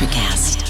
Electricast.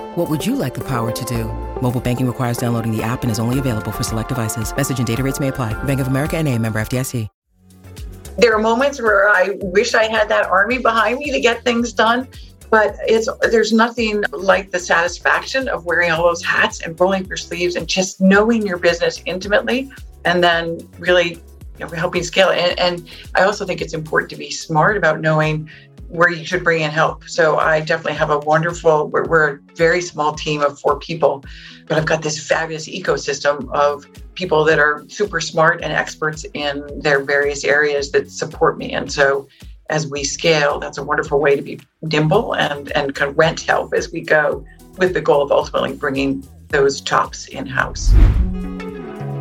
What would you like the power to do? Mobile banking requires downloading the app and is only available for select devices. Message and data rates may apply. Bank of America and a member FDIC. There are moments where I wish I had that army behind me to get things done. But it's there's nothing like the satisfaction of wearing all those hats and rolling your sleeves and just knowing your business intimately and then really you know, helping scale it. And, and I also think it's important to be smart about knowing where you should bring in help. So I definitely have a wonderful, we're, we're, a very small team of four people, but I've got this fabulous ecosystem of people that are super smart and experts in their various areas that support me. And so as we scale, that's a wonderful way to be nimble and, and kind of rent help as we go with the goal of ultimately bringing those chops in house.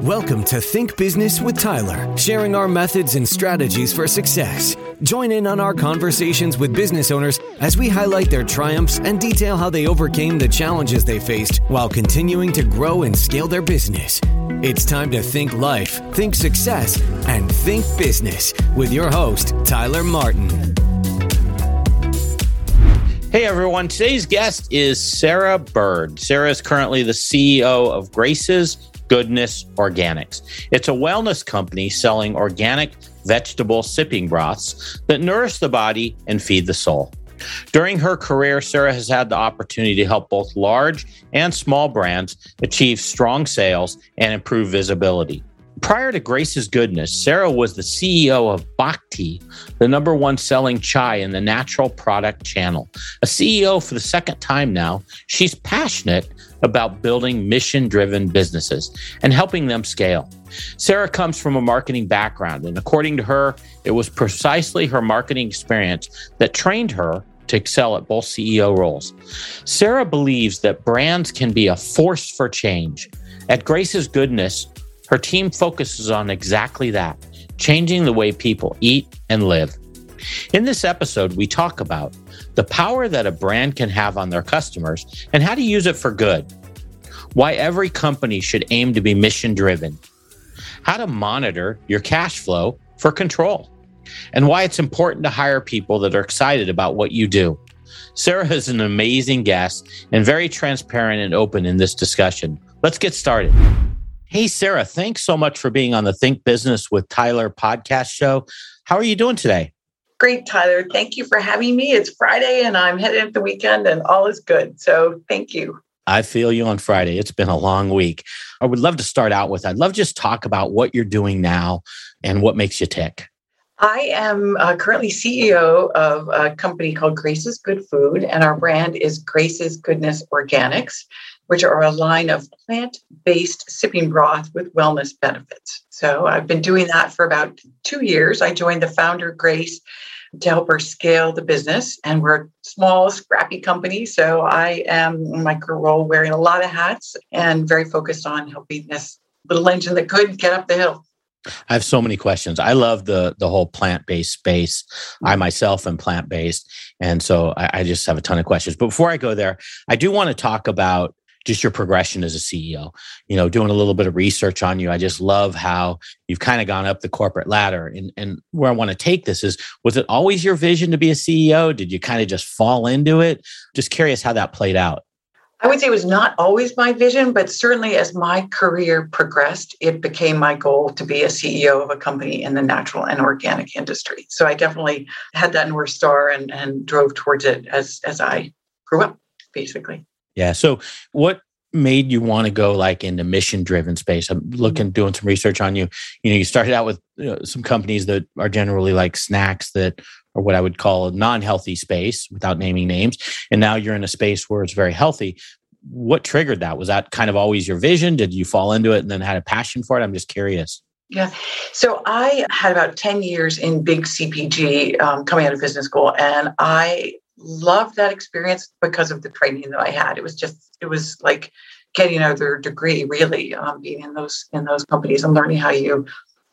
Welcome to Think Business with Tyler, sharing our methods and strategies for success. Join in on our conversations with business owners as we highlight their triumphs and detail how they overcame the challenges they faced while continuing to grow and scale their business. It's time to think life, think success, and think business with your host, Tyler Martin. Hey everyone, today's guest is Sarah Bird. Sarah is currently the CEO of Grace's Goodness Organics. It's a wellness company selling organic vegetable sipping broths that nourish the body and feed the soul. During her career, Sarah has had the opportunity to help both large and small brands achieve strong sales and improve visibility. Prior to Grace's Goodness, Sarah was the CEO of Bhakti, the number one selling chai in the natural product channel. A CEO for the second time now, she's passionate about building mission driven businesses and helping them scale. Sarah comes from a marketing background, and according to her, it was precisely her marketing experience that trained her to excel at both CEO roles. Sarah believes that brands can be a force for change. At Grace's Goodness, her team focuses on exactly that changing the way people eat and live. In this episode, we talk about the power that a brand can have on their customers and how to use it for good, why every company should aim to be mission driven, how to monitor your cash flow for control, and why it's important to hire people that are excited about what you do. Sarah is an amazing guest and very transparent and open in this discussion. Let's get started. Hey, Sarah, thanks so much for being on the Think Business with Tyler podcast show. How are you doing today? Great, Tyler. Thank you for having me. It's Friday and I'm headed into the weekend and all is good. So thank you. I feel you on Friday. It's been a long week. I would love to start out with I'd love just talk about what you're doing now and what makes you tick. I am uh, currently CEO of a company called Grace's Good Food, and our brand is Grace's Goodness Organics, which are a line of plant based sipping broth with wellness benefits. So I've been doing that for about two years. I joined the founder, Grace, to help her scale the business. And we're a small, scrappy company. So I am in my role wearing a lot of hats and very focused on helping this little engine that could get up the hill. I have so many questions. I love the the whole plant based space. I myself am plant based, and so I, I, just have a ton of questions. But before I go there, I do want to talk about just your progression as a CEO. You know, doing a little bit of research on you, I just love how you've kind of gone up the corporate ladder. And and where I want to take this is, was it always your vision to be a CEO? Did you kind of just fall into it? Just curious how that played out. I would say it was not always my vision, but certainly as my career progressed, it became my goal to be a CEO of a company in the natural and organic industry. So I definitely had that North Star and, and drove towards it as, as I grew up, basically. Yeah. So what made you want to go like into mission driven space? I'm looking, mm-hmm. doing some research on you. You know, you started out with you know, some companies that are generally like snacks that are what I would call a non healthy space without naming names. And now you're in a space where it's very healthy. What triggered that? Was that kind of always your vision? Did you fall into it and then had a passion for it? I'm just curious. Yeah. So I had about 10 years in big CPG um, coming out of business school, and I loved that experience because of the training that I had. It was just, it was like getting another degree, really, um, being in those in those companies and learning how you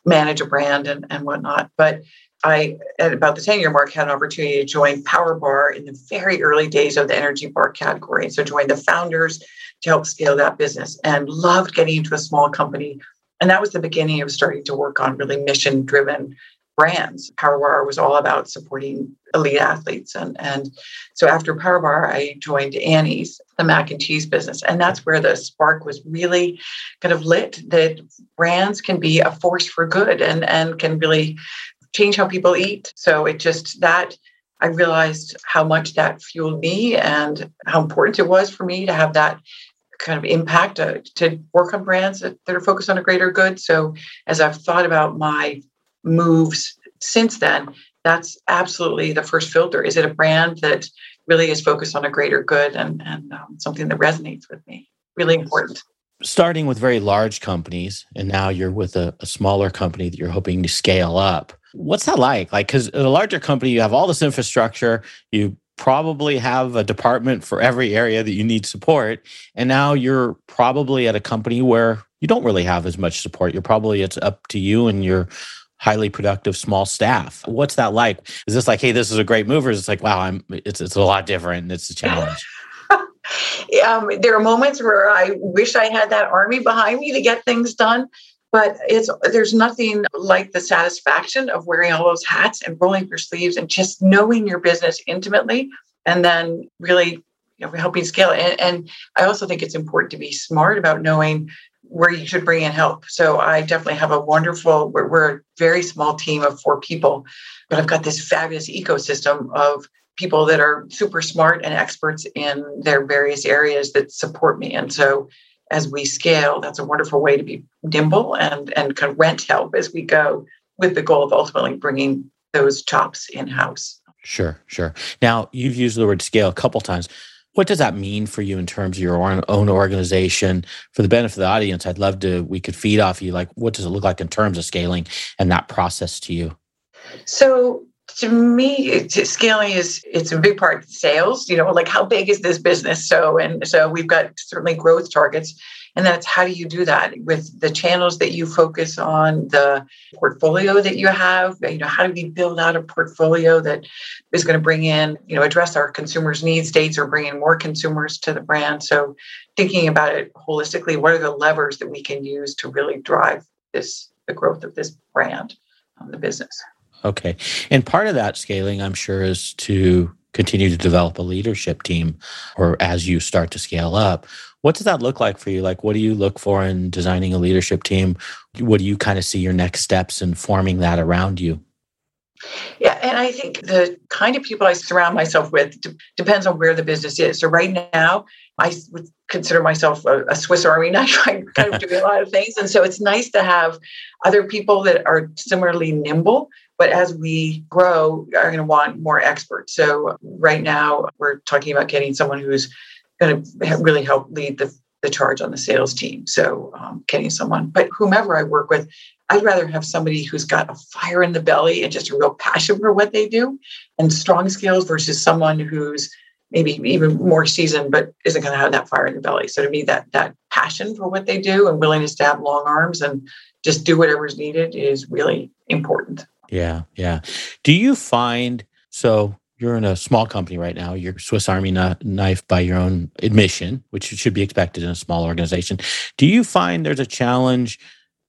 manage a brand and, and whatnot. But I, at about the 10 year mark, had an opportunity to join Power Bar in the very early days of the energy bar category. So joined the founders to help scale that business and loved getting into a small company and that was the beginning of starting to work on really mission driven brands. Power Bar was all about supporting elite athletes. And, and so after Power Bar, I joined Annie's, the mac and cheese business. And that's where the spark was really kind of lit that brands can be a force for good and, and can really change how people eat. So it just that I realized how much that fueled me and how important it was for me to have that kind of impact uh, to work on brands that, that are focused on a greater good. So as I've thought about my moves since then, that's absolutely the first filter. Is it a brand that really is focused on a greater good and, and um, something that resonates with me? Really important. Starting with very large companies, and now you're with a, a smaller company that you're hoping to scale up. What's that like? Like, because a larger company, you have all this infrastructure, you probably have a department for every area that you need support. And now you're probably at a company where you don't really have as much support. You're probably, it's up to you and your highly productive small staff. What's that like? Is this like, hey, this is a great move, or is it like, wow, I'm it's it's a lot different and it's a challenge? um, there are moments where I wish I had that army behind me to get things done but it's there's nothing like the satisfaction of wearing all those hats and rolling your sleeves and just knowing your business intimately and then really you know, helping scale it. And, and I also think it's important to be smart about knowing where you should bring in help. So I definitely have a wonderful, we're, we're a very small team of four people, but I've got this fabulous ecosystem of people that are super smart and experts in their various areas that support me. And so as we scale, that's a wonderful way to be nimble and, and kind of rent help as we go with the goal of ultimately bringing those chops in house. Sure, sure. Now, you've used the word scale a couple times. What does that mean for you in terms of your own organization? For the benefit of the audience, I'd love to, we could feed off you. Like, what does it look like in terms of scaling and that process to you? So, to me scaling is it's a big part of sales you know like how big is this business so and so we've got certainly growth targets and that's how do you do that? With the channels that you focus on the portfolio that you have you know how do we build out a portfolio that is going to bring in you know address our consumers needs states or bring in more consumers to the brand. So thinking about it holistically what are the levers that we can use to really drive this the growth of this brand on the business? Okay. And part of that scaling, I'm sure, is to continue to develop a leadership team or as you start to scale up. What does that look like for you? Like, what do you look for in designing a leadership team? What do you kind of see your next steps in forming that around you? Yeah, and I think the kind of people I surround myself with d- depends on where the business is. So right now, I would consider myself a, a Swiss Army knife. I'm kind of doing a lot of things, and so it's nice to have other people that are similarly nimble but as we grow, are going to want more experts. So right now, we're talking about getting someone who's going to really help lead the, the charge on the sales team. So um, getting someone, but whomever I work with, I'd rather have somebody who's got a fire in the belly and just a real passion for what they do and strong skills versus someone who's maybe even more seasoned but isn't going to have that fire in the belly. So to me, that that passion for what they do and willingness to have long arms and just do whatever's needed is really important. Yeah, yeah. Do you find so you're in a small company right now, you're Swiss Army knife by your own admission, which should be expected in a small organization. Do you find there's a challenge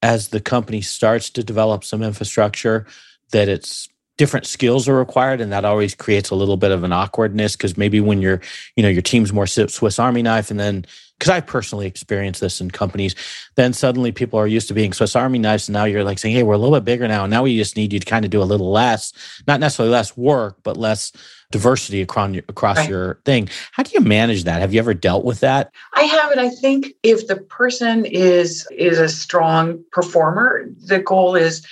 as the company starts to develop some infrastructure that it's different skills are required and that always creates a little bit of an awkwardness because maybe when you're you know your team's more swiss army knife and then because i personally experienced this in companies then suddenly people are used to being swiss army knives and now you're like saying hey we're a little bit bigger now. And now we just need you to kind of do a little less not necessarily less work but less diversity across your, across right. your thing. How do you manage that? Have you ever dealt with that? I have and i think if the person is is a strong performer the goal is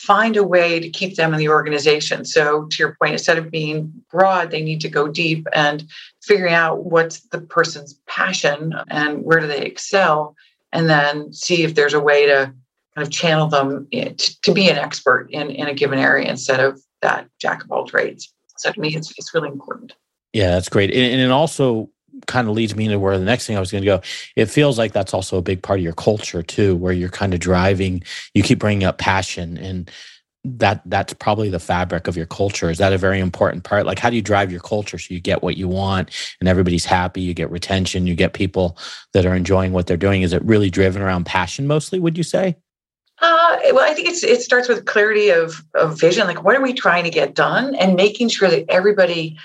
find a way to keep them in the organization. So, to your point, instead of being broad, they need to go deep and figuring out what's the person's passion and where do they excel, and then see if there's a way to kind of channel them eh, to, to be an expert in, in a given area instead of that jack of all trades. So, to me, it's, it's really important. Yeah, that's great. And, and also kind of leads me into where the next thing I was going to go. It feels like that's also a big part of your culture too, where you're kind of driving. You keep bringing up passion, and that that's probably the fabric of your culture. Is that a very important part? Like, how do you drive your culture so you get what you want and everybody's happy? You get retention. You get people that are enjoying what they're doing. Is it really driven around passion mostly? Would you say? Uh, well, I think it's it starts with clarity of of vision. Like, what are we trying to get done, and making sure that everybody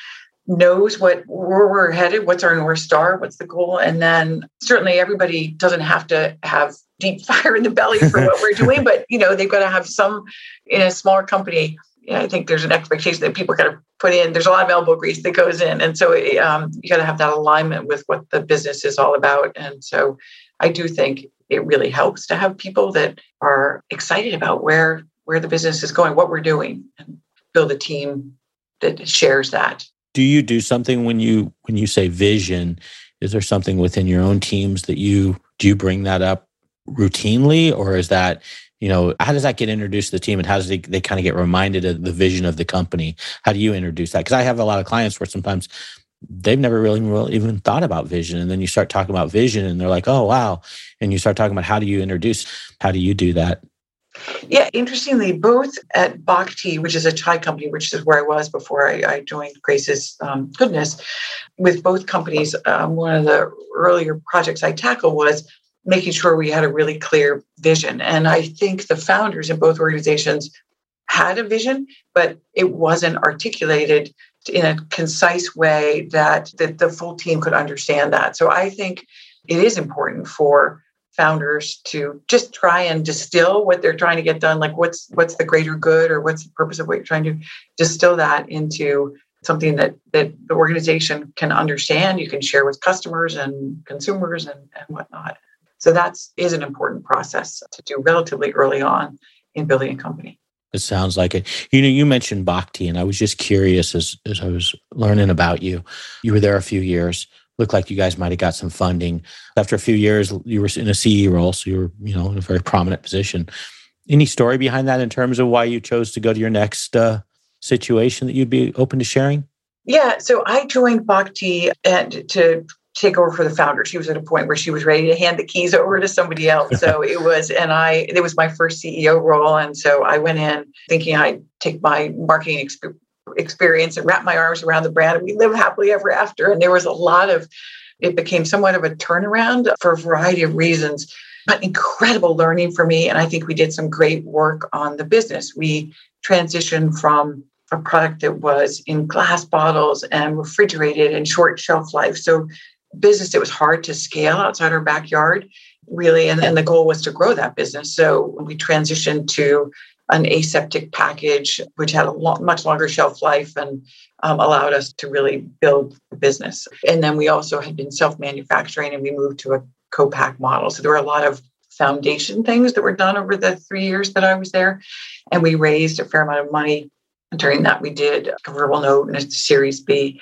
knows what where we're headed, what's our north star, what's the goal, and then certainly everybody doesn't have to have deep fire in the belly for what we're doing, but you know they've got to have some in a smaller company. You know, I think there's an expectation that people got to put in. There's a lot of elbow grease that goes in, and so um, you got to have that alignment with what the business is all about. And so, I do think it really helps to have people that are excited about where where the business is going, what we're doing, and build a team that shares that do you do something when you when you say vision? Is there something within your own teams that you do you bring that up routinely? Or is that you know how does that get introduced to the team and how does they, they kind of get reminded of the vision of the company? How do you introduce that? Because i have a lot of clients where sometimes they've never really, really even thought about vision and then you start talking about vision and they're like oh wow. And you start talking about how do you introduce how do you do that yeah, interestingly, both at Bhakti, which is a chai company, which is where I was before I, I joined Grace's um, Goodness, with both companies, um, one of the earlier projects I tackled was making sure we had a really clear vision. And I think the founders in both organizations had a vision, but it wasn't articulated in a concise way that, that the full team could understand that. So I think it is important for founders to just try and distill what they're trying to get done like what's what's the greater good or what's the purpose of what you're trying to distill that into something that that the organization can understand you can share with customers and consumers and, and whatnot so that's is an important process to do relatively early on in building a company it sounds like it. You know, you mentioned Bhakti, and I was just curious as, as I was learning about you. You were there a few years looked like you guys might have got some funding. After a few years, you were in a CE role, so you were, you know, in a very prominent position. Any story behind that in terms of why you chose to go to your next uh, situation that you'd be open to sharing? Yeah, so I joined Bhakti and to take over for the founder. She was at a point where she was ready to hand the keys over to somebody else. So it was, and I, it was my first CEO role. And so I went in thinking I'd take my marketing experience experience and wrap my arms around the brand. And we live happily ever after. And there was a lot of, it became somewhat of a turnaround for a variety of reasons, but incredible learning for me. And I think we did some great work on the business. We transitioned from a product that was in glass bottles and refrigerated and short shelf life. So business that was hard to scale outside our backyard really and, and the goal was to grow that business so we transitioned to an aseptic package, which had a lo- much longer shelf life and um, allowed us to really build the business. And then we also had been self manufacturing and we moved to a co pack model. So there were a lot of foundation things that were done over the three years that I was there. And we raised a fair amount of money. During that, we did a convertible note and a Series B.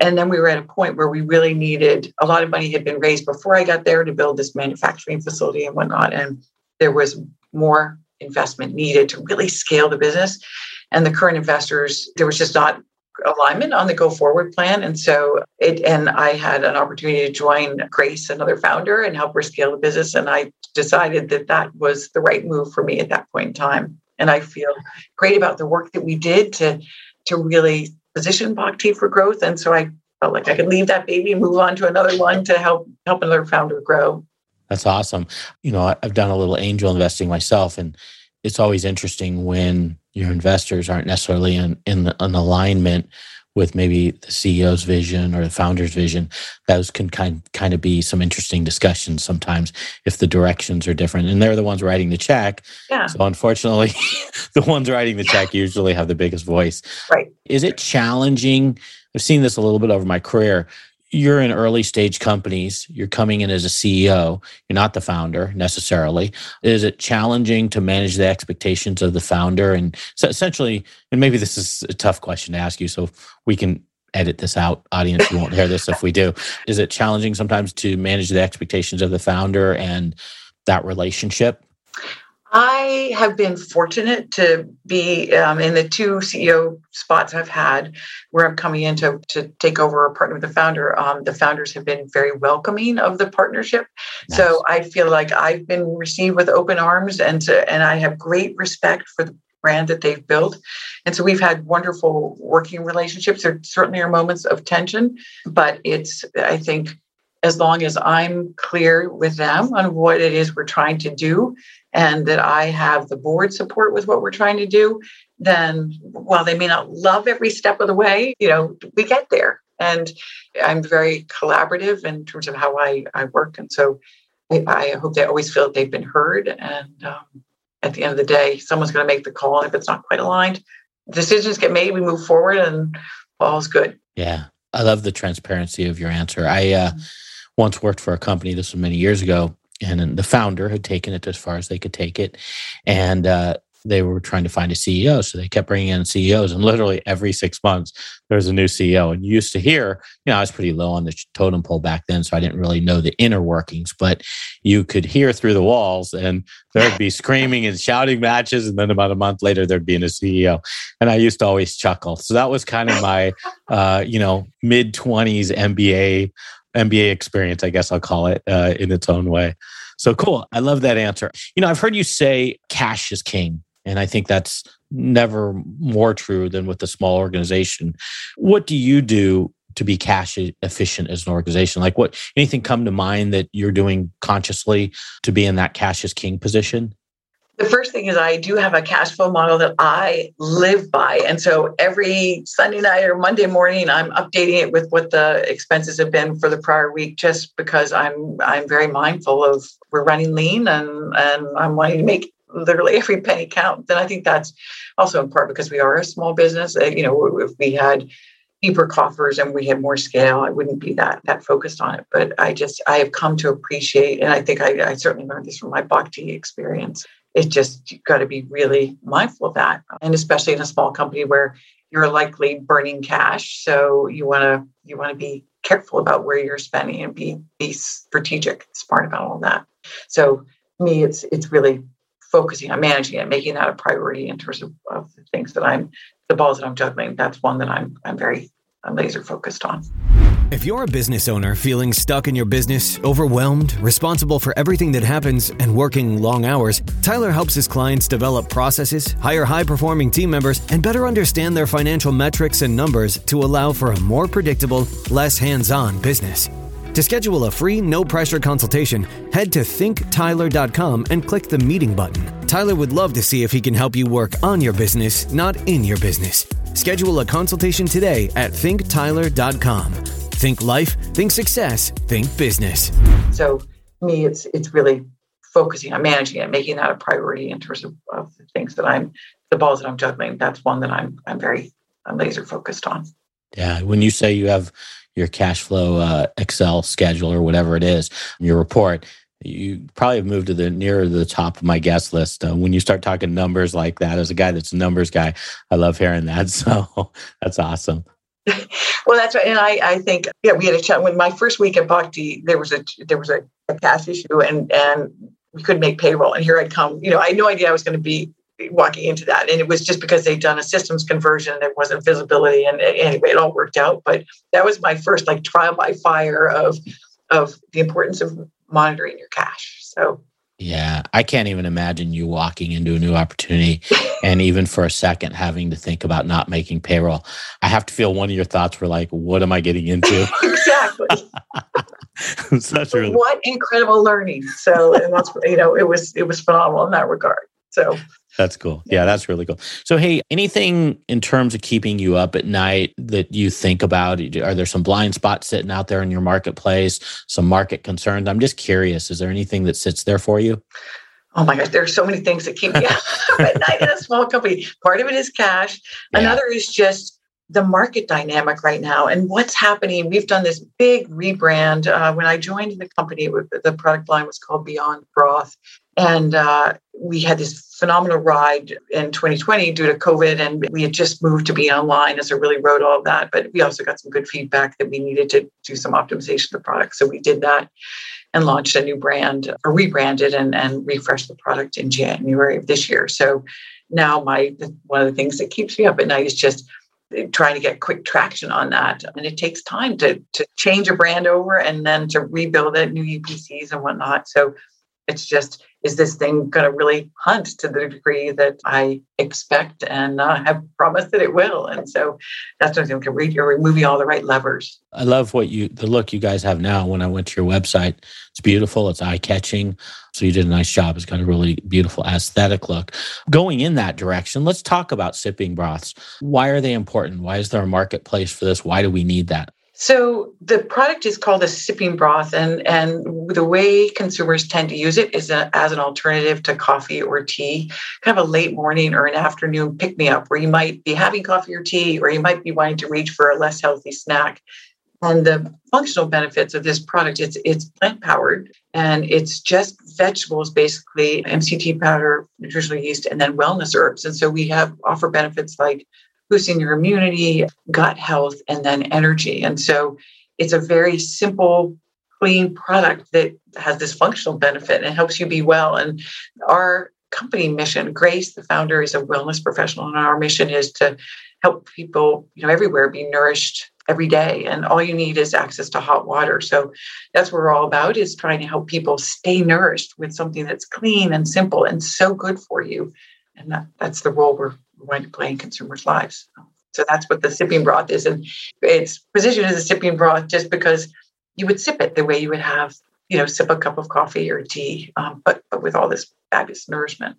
And then we were at a point where we really needed a lot of money had been raised before I got there to build this manufacturing facility and whatnot. And there was more investment needed to really scale the business. And the current investors, there was just not alignment on the go forward plan. And so it, and I had an opportunity to join Grace, another founder, and help her scale the business. And I decided that that was the right move for me at that point in time. And I feel great about the work that we did to, to really position Bhakti for growth. And so I felt like I could leave that baby move on to another one to help help another founder grow. That's awesome. You know, I've done a little angel investing myself, and it's always interesting when your investors aren't necessarily in in an alignment with maybe the CEO's vision or the founder's vision, those can kind kind of be some interesting discussions sometimes if the directions are different. And they're the ones writing the check. Yeah. So unfortunately, the ones writing the check usually have the biggest voice. Right. Is it challenging? I've seen this a little bit over my career you're in early stage companies you're coming in as a ceo you're not the founder necessarily. Is it challenging to manage the expectations of the founder? And so essentially and maybe this is a tough question to ask you so we can edit this out audience you won't hear this if we do. Is it challenging sometimes to manage the expectations of the founder and that relationship I have been fortunate to be um, in the two CEO spots I've had where I'm coming in to, to take over or partner with the founder. Um, the founders have been very welcoming of the partnership. Nice. So I feel like I've been received with open arms and, to, and I have great respect for the brand that they've built. And so we've had wonderful working relationships. There certainly are moments of tension, but it's, I think, as long as I'm clear with them on what it is we're trying to do and that I have the board support with what we're trying to do, then while they may not love every step of the way, you know, we get there. And I'm very collaborative in terms of how I, I work. And so I, I hope they always feel that they've been heard. And um, at the end of the day, someone's going to make the call. And if it's not quite aligned, decisions get made, we move forward, and all's good. Yeah. I love the transparency of your answer. I, uh, mm-hmm once worked for a company, this was many years ago, and the founder had taken it as far as they could take it. And uh, they were trying to find a CEO. So they kept bringing in CEOs. And literally every six months, there was a new CEO. And you used to hear, you know, I was pretty low on the totem pole back then. So I didn't really know the inner workings, but you could hear through the walls and there'd be screaming and shouting matches. And then about a month later, there'd be a CEO. And I used to always chuckle. So that was kind of my, uh, you know, mid 20s MBA MBA experience, I guess I'll call it uh, in its own way. So cool. I love that answer. You know, I've heard you say cash is king. And I think that's never more true than with a small organization. What do you do to be cash efficient as an organization? Like what anything come to mind that you're doing consciously to be in that cash is king position? The first thing is I do have a cash flow model that I live by. And so every Sunday night or Monday morning, I'm updating it with what the expenses have been for the prior week, just because I'm I'm very mindful of we're running lean and and I'm wanting to make literally every penny count. Then I think that's also in part because we are a small business. Uh, you know, if we had deeper coffers and we had more scale, I wouldn't be that that focused on it. But I just I have come to appreciate, and I think I, I certainly learned this from my Bhakti experience, it's just you've got to be really mindful of that. And especially in a small company where you're likely burning cash so you want to you want to be careful about where you're spending and be be strategic smart about all that. So me it's it's really focusing on managing it making that a priority in terms of, of the things that i'm the balls that i'm juggling. That's one that i'm i'm very I'm laser focused on if you're a business owner feeling stuck in your business, overwhelmed, responsible for everything that happens, and working long hours, Tyler helps his clients develop processes, hire high performing team members, and better understand their financial metrics and numbers to allow for a more predictable, less hands on business. To schedule a free, no pressure consultation, head to thinktyler.com and click the meeting button. Tyler would love to see if he can help you work on your business, not in your business. Schedule a consultation today at thinktyler.com. Think life, think success, think business. So me, it's it's really focusing on managing it, making that a priority in terms of, of the things that I'm the balls that I'm juggling. That's one that I'm I'm very I'm laser focused on. Yeah. When you say you have your cash flow uh, Excel schedule or whatever it is, your report, you probably have moved to the nearer the top of my guest list. Uh, when you start talking numbers like that, as a guy that's a numbers guy, I love hearing that. So that's awesome. well, that's right. And I, I think, yeah, we had a chat when my first week at Bhakti, there was a, there was a, a cash issue and, and we couldn't make payroll. And here I'd come, you know, I had no idea I was going to be walking into that. And it was just because they'd done a systems conversion, and there wasn't visibility. And anyway, it all worked out. But that was my first like trial by fire of, of the importance of monitoring your cash. So yeah, I can't even imagine you walking into a new opportunity and even for a second having to think about not making payroll. I have to feel one of your thoughts were like, what am I getting into? exactly. Such a what incredible learning. So, and that's, you know, it was, it was phenomenal in that regard. So that's cool. Yeah, that's really cool. So, hey, anything in terms of keeping you up at night that you think about? Are there some blind spots sitting out there in your marketplace? Some market concerns? I'm just curious. Is there anything that sits there for you? Oh my gosh, there are so many things that keep me up at night in a small company. Part of it is cash. Yeah. Another is just the market dynamic right now and what's happening. We've done this big rebrand. Uh, when I joined the company, the product line was called Beyond Broth. And uh, we had this phenomenal ride in 2020 due to COVID, and we had just moved to be online as I really wrote all of that. But we also got some good feedback that we needed to do some optimization of the product. So we did that and launched a new brand or rebranded and, and refreshed the product in January of this year. So now my one of the things that keeps me up at night is just trying to get quick traction on that. And it takes time to to change a brand over and then to rebuild it, new UPCs and whatnot. So it's just is this thing going to really hunt to the degree that I expect and uh, have promised that it will? And so that's what I'm doing. You're removing all the right levers. I love what you, the look you guys have now. When I went to your website, it's beautiful. It's eye catching. So you did a nice job. It's got a really beautiful aesthetic look. Going in that direction, let's talk about sipping broths. Why are they important? Why is there a marketplace for this? Why do we need that? So the product is called a sipping broth, and and the way consumers tend to use it is a, as an alternative to coffee or tea, kind of a late morning or an afternoon pick me up, where you might be having coffee or tea, or you might be wanting to reach for a less healthy snack. And the functional benefits of this product, it's it's plant powered and it's just vegetables, basically MCT powder, nutritional yeast, and then wellness herbs. And so we have offer benefits like boosting your immunity, gut health, and then energy. And so it's a very simple, clean product that has this functional benefit and helps you be well. And our company mission, Grace, the founder, is a wellness professional, and our mission is to help people, you know, everywhere be nourished every day. And all you need is access to hot water. So that's what we're all about is trying to help people stay nourished with something that's clean and simple and so good for you. And that, that's the role we're going to play in consumers' lives. So that's what the sipping broth is. And it's positioned as a sipping broth just because you would sip it the way you would have, you know, sip a cup of coffee or tea, um, but, but with all this fabulous nourishment.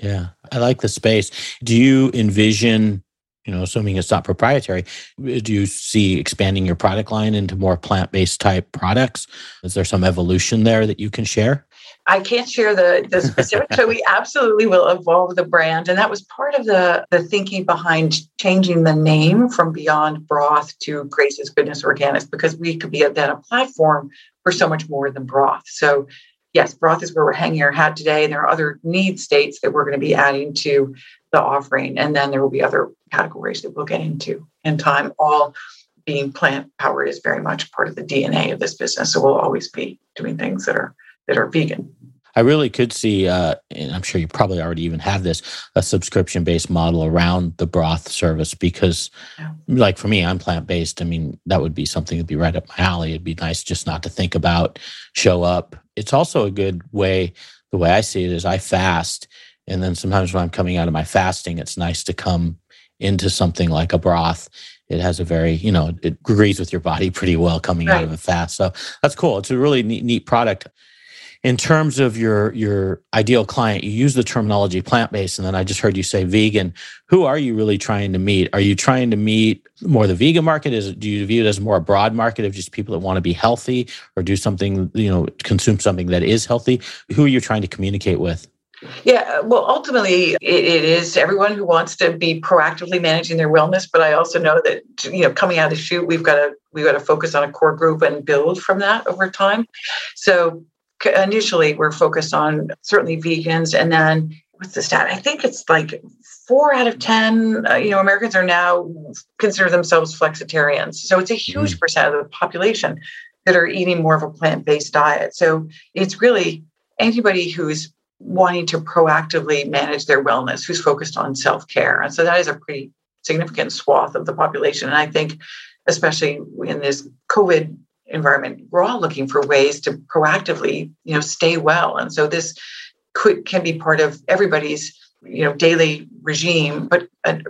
Yeah, I like the space. Do you envision, you know, assuming it's not proprietary, do you see expanding your product line into more plant based type products? Is there some evolution there that you can share? I can't share the, the specifics, but we absolutely will evolve the brand. And that was part of the, the thinking behind changing the name from Beyond Broth to Grace's Goodness Organics, because we could be then a platform for so much more than broth. So, yes, broth is where we're hanging our hat today. And there are other need states that we're going to be adding to the offering. And then there will be other categories that we'll get into in time, all being plant powered is very much part of the DNA of this business. So we'll always be doing things that are that are vegan. I really could see, uh, and I'm sure you probably already even have this, a subscription based model around the broth service because, yeah. like for me, I'm plant based. I mean, that would be something that'd be right up my alley. It'd be nice just not to think about, show up. It's also a good way, the way I see it is I fast. And then sometimes when I'm coming out of my fasting, it's nice to come into something like a broth. It has a very, you know, it agrees with your body pretty well coming right. out of a fast. So that's cool. It's a really neat, neat product in terms of your your ideal client you use the terminology plant-based and then i just heard you say vegan who are you really trying to meet are you trying to meet more the vegan market is do you view it as more a broad market of just people that want to be healthy or do something you know consume something that is healthy who are you trying to communicate with yeah, well, ultimately, it, it is everyone who wants to be proactively managing their wellness. But I also know that you know, coming out of the chute, we've got to we've got to focus on a core group and build from that over time. So initially we're focused on certainly vegans and then what's the stat? I think it's like four out of ten uh, you know americans are now consider themselves flexitarians. So it's a huge mm-hmm. percent of the population that are eating more of a plant-based diet. So it's really anybody who's wanting to proactively manage their wellness who's focused on self-care. And so that is a pretty significant swath of the population. And i think especially in this covid environment we're all looking for ways to proactively you know stay well and so this could can be part of everybody's you know daily regime but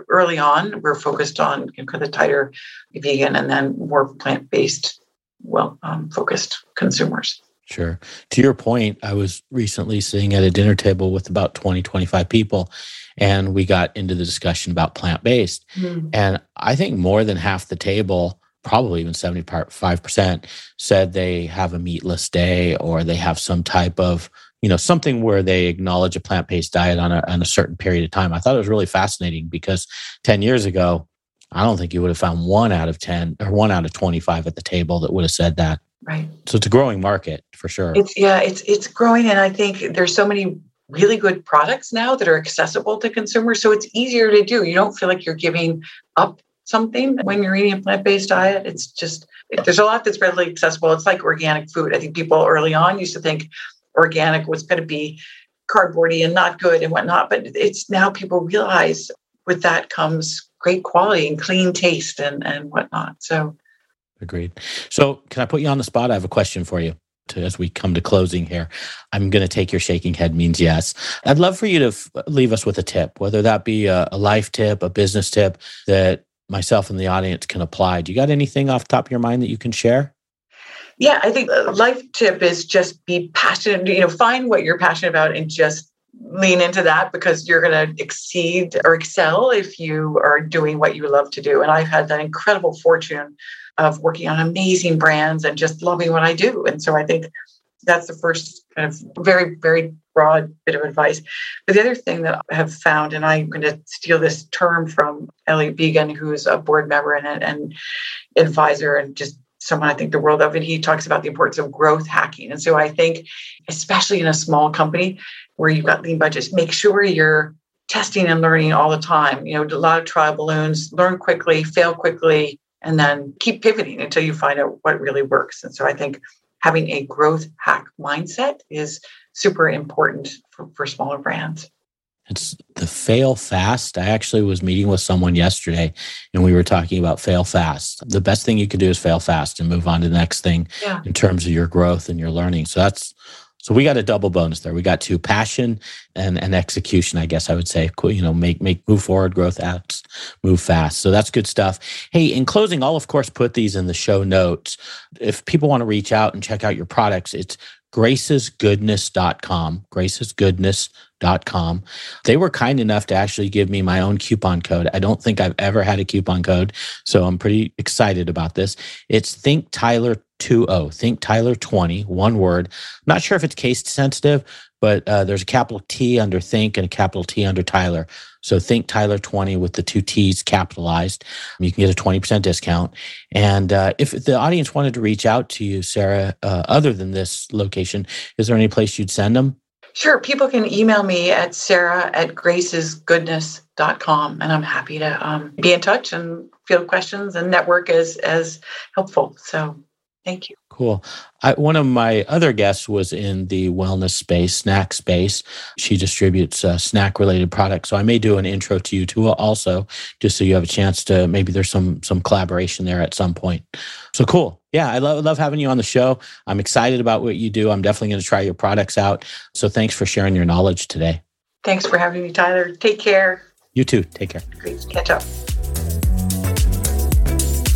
early on we're focused on you know, the tighter vegan and then more plant-based well um, focused consumers Sure. To your point, I was recently sitting at a dinner table with about 20, 25 people, and we got into the discussion about plant based. Mm. And I think more than half the table, probably even 75%, said they have a meatless day or they have some type of you know something where they acknowledge a plant-based diet on a, on a certain period of time. I thought it was really fascinating because 10 years ago i don't think you would have found one out of 10 or one out of 25 at the table that would have said that. Right. So it's a growing market for sure. It's yeah it's it's growing and i think there's so many really good products now that are accessible to consumers so it's easier to do. You don't feel like you're giving up something when you're eating a plant-based diet it's just there's a lot that's readily accessible it's like organic food i think people early on used to think organic was going to be cardboardy and not good and whatnot. But it's now people realize with that comes great quality and clean taste and, and whatnot. So agreed. So can I put you on the spot? I have a question for you. To, as we come to closing here, I'm going to take your shaking head means yes. I'd love for you to f- leave us with a tip, whether that be a, a life tip, a business tip that myself and the audience can apply. Do you got anything off top of your mind that you can share? Yeah, I think uh, life tip is just be passionate, you know, find what you're passionate about and just lean into that because you're going to exceed or excel if you are doing what you love to do. And I've had that incredible fortune of working on amazing brands and just loving what I do. And so I think that's the first kind of very, very broad bit of advice. But the other thing that I have found, and I'm going to steal this term from Elliot Begoun, who's a board member and an advisor and just someone I think the world of, and he talks about the importance of growth hacking. And so I think, especially in a small company where you've got lean budgets, make sure you're testing and learning all the time. You know, a lot of trial balloons, learn quickly, fail quickly, and then keep pivoting until you find out what really works. And so I think having a growth hack mindset is super important for, for smaller brands. It's the fail fast. I actually was meeting with someone yesterday and we were talking about fail fast. The best thing you can do is fail fast and move on to the next thing yeah. in terms of your growth and your learning. So that's so we got a double bonus there. We got two passion and, and execution, I guess I would say. You know, make make move forward, growth hacks, move fast. So that's good stuff. Hey, in closing, I'll of course put these in the show notes. If people want to reach out and check out your products, it's gracesgoodness.com, gracesgoodness.com. They were kind enough to actually give me my own coupon code. I don't think I've ever had a coupon code, so I'm pretty excited about this. It's Think Tyler 20, Think Tyler 20, one word. I'm not sure if it's case sensitive, but uh, there's a capital T under Think and a capital T under Tyler. So think Tyler 20 with the two T's capitalized. You can get a 20% discount. And uh, if the audience wanted to reach out to you, Sarah, uh, other than this location, is there any place you'd send them? Sure. People can email me at sarah at gracesgoodness.com and I'm happy to um, be in touch and field questions and network as, as helpful. So Thank you. Cool. I, one of my other guests was in the wellness space, snack space. She distributes uh, snack related products. So I may do an intro to you too, also, just so you have a chance to maybe there's some some collaboration there at some point. So cool. Yeah, I love love having you on the show. I'm excited about what you do. I'm definitely going to try your products out. So thanks for sharing your knowledge today. Thanks for having me, Tyler. Take care. You too. Take care. Great. Catch up.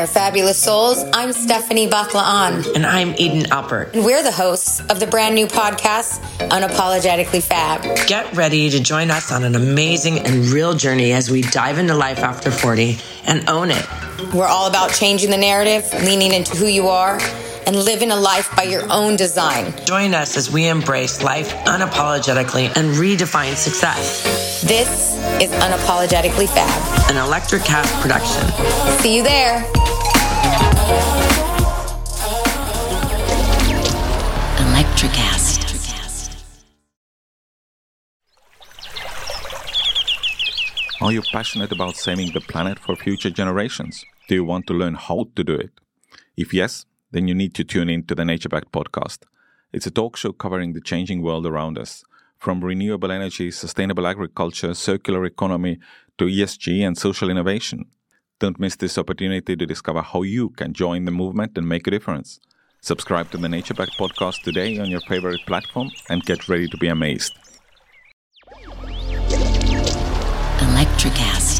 There, fabulous souls. I'm Stephanie Baklaan. And I'm Eden Alpert. And we're the hosts of the brand new podcast, Unapologetically Fab. Get ready to join us on an amazing and real journey as we dive into life after 40 and own it. We're all about changing the narrative, leaning into who you are and living a life by your own design. Join us as we embrace life unapologetically and redefine success. This is Unapologetically Fab, an Electricast production. See you there. Are you passionate about saving the planet for future generations? Do you want to learn how to do it? If yes, then you need to tune in to the Nature Backed podcast. It's a talk show covering the changing world around us, from renewable energy, sustainable agriculture, circular economy to ESG and social innovation. Don't miss this opportunity to discover how you can join the movement and make a difference. Subscribe to the Nature Backed podcast today on your favorite platform and get ready to be amazed. Electricast.